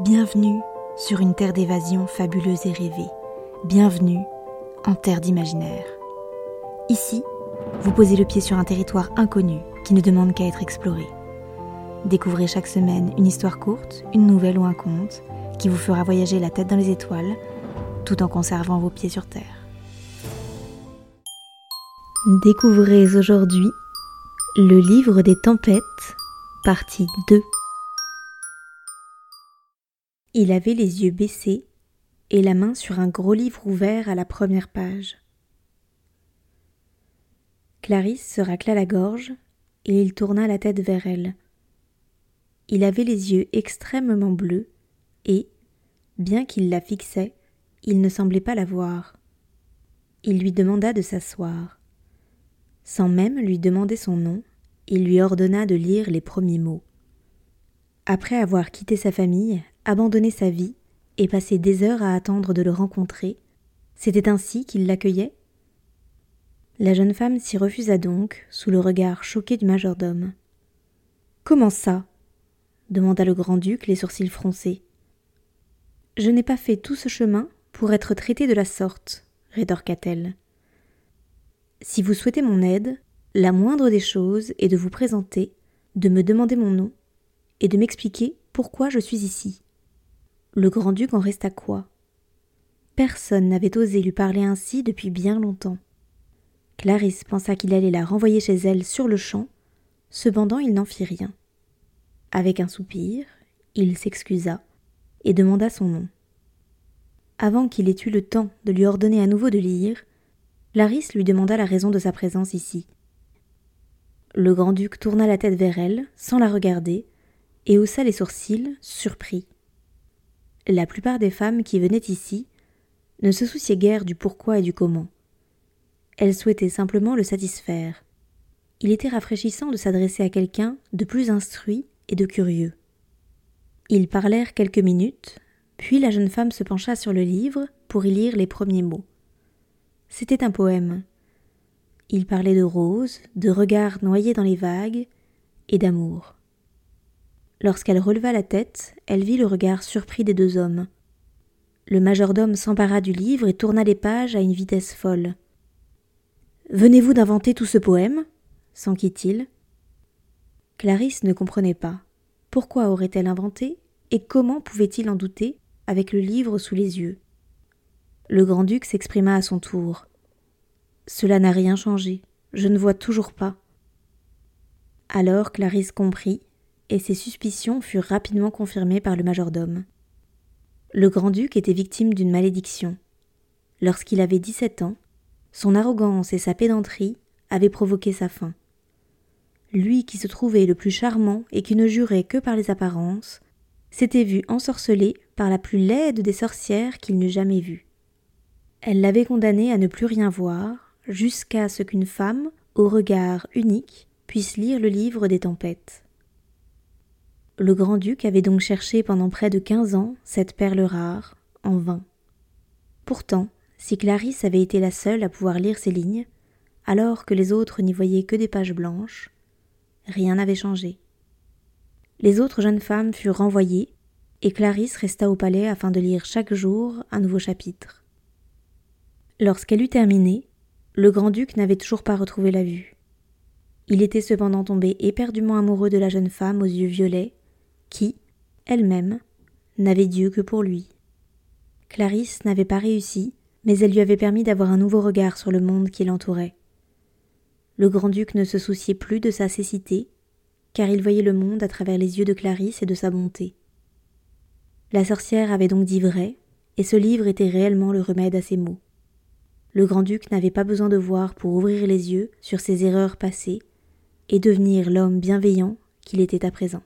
Bienvenue sur une terre d'évasion fabuleuse et rêvée. Bienvenue en terre d'imaginaire. Ici, vous posez le pied sur un territoire inconnu qui ne demande qu'à être exploré. Découvrez chaque semaine une histoire courte, une nouvelle ou un conte qui vous fera voyager la tête dans les étoiles tout en conservant vos pieds sur terre. Découvrez aujourd'hui le livre des tempêtes, partie 2. Il avait les yeux baissés et la main sur un gros livre ouvert à la première page. Clarisse se racla la gorge et il tourna la tête vers elle. Il avait les yeux extrêmement bleus et, bien qu'il la fixait, il ne semblait pas la voir. Il lui demanda de s'asseoir. Sans même lui demander son nom, il lui ordonna de lire les premiers mots. Après avoir quitté sa famille, abandonné sa vie et passé des heures à attendre de le rencontrer, c'était ainsi qu'il l'accueillait La jeune femme s'y refusa donc, sous le regard choqué du majordome. Comment ça? demanda le grand-duc, les sourcils froncés. Je n'ai pas fait tout ce chemin pour être traité de la sorte, rétorqua-t-elle. Si vous souhaitez mon aide, la moindre des choses est de vous présenter, de me demander mon nom et de m'expliquer pourquoi je suis ici. Le grand-duc en resta quoi? Personne n'avait osé lui parler ainsi depuis bien longtemps. Clarisse pensa qu'il allait la renvoyer chez elle sur le champ, cependant il n'en fit rien. Avec un soupir, il s'excusa et demanda son nom. Avant qu'il ait eu le temps de lui ordonner à nouveau de lire, Clarisse lui demanda la raison de sa présence ici. Le grand-duc tourna la tête vers elle, sans la regarder, et haussa les sourcils, surpris. La plupart des femmes qui venaient ici ne se souciaient guère du pourquoi et du comment. Elles souhaitaient simplement le satisfaire. Il était rafraîchissant de s'adresser à quelqu'un de plus instruit et de curieux. Ils parlèrent quelques minutes, puis la jeune femme se pencha sur le livre pour y lire les premiers mots. C'était un poème. Il parlait de roses, de regards noyés dans les vagues, et d'amour. Lorsqu'elle releva la tête, elle vit le regard surpris des deux hommes. Le majordome s'empara du livre et tourna les pages à une vitesse folle. Venez-vous d'inventer tout ce poème? s'enquit-il. Clarisse ne comprenait pas. Pourquoi aurait-elle inventé et comment pouvait-il en douter avec le livre sous les yeux? Le grand-duc s'exprima à son tour. Cela n'a rien changé. Je ne vois toujours pas. Alors Clarisse comprit et ses suspicions furent rapidement confirmées par le majordome. Le grand-duc était victime d'une malédiction. Lorsqu'il avait dix-sept ans, son arrogance et sa pédanterie avaient provoqué sa fin. Lui qui se trouvait le plus charmant et qui ne jurait que par les apparences, s'était vu ensorcelé par la plus laide des sorcières qu'il n'eût jamais vue. Elle l'avait condamné à ne plus rien voir, jusqu'à ce qu'une femme, au regard unique, puisse lire le livre des tempêtes. Le grand-duc avait donc cherché pendant près de quinze ans cette perle rare, en vain. Pourtant, si Clarisse avait été la seule à pouvoir lire ces lignes, alors que les autres n'y voyaient que des pages blanches, rien n'avait changé. Les autres jeunes femmes furent renvoyées, et Clarisse resta au palais afin de lire chaque jour un nouveau chapitre. Lorsqu'elle eut terminé, le grand-duc n'avait toujours pas retrouvé la vue. Il était cependant tombé éperdument amoureux de la jeune femme aux yeux violets qui, elle-même, n'avait Dieu que pour lui. Clarisse n'avait pas réussi, mais elle lui avait permis d'avoir un nouveau regard sur le monde qui l'entourait. Le grand-duc ne se souciait plus de sa cécité, car il voyait le monde à travers les yeux de Clarisse et de sa bonté. La sorcière avait donc dit vrai, et ce livre était réellement le remède à ses maux. Le grand-duc n'avait pas besoin de voir pour ouvrir les yeux sur ses erreurs passées et devenir l'homme bienveillant qu'il était à présent.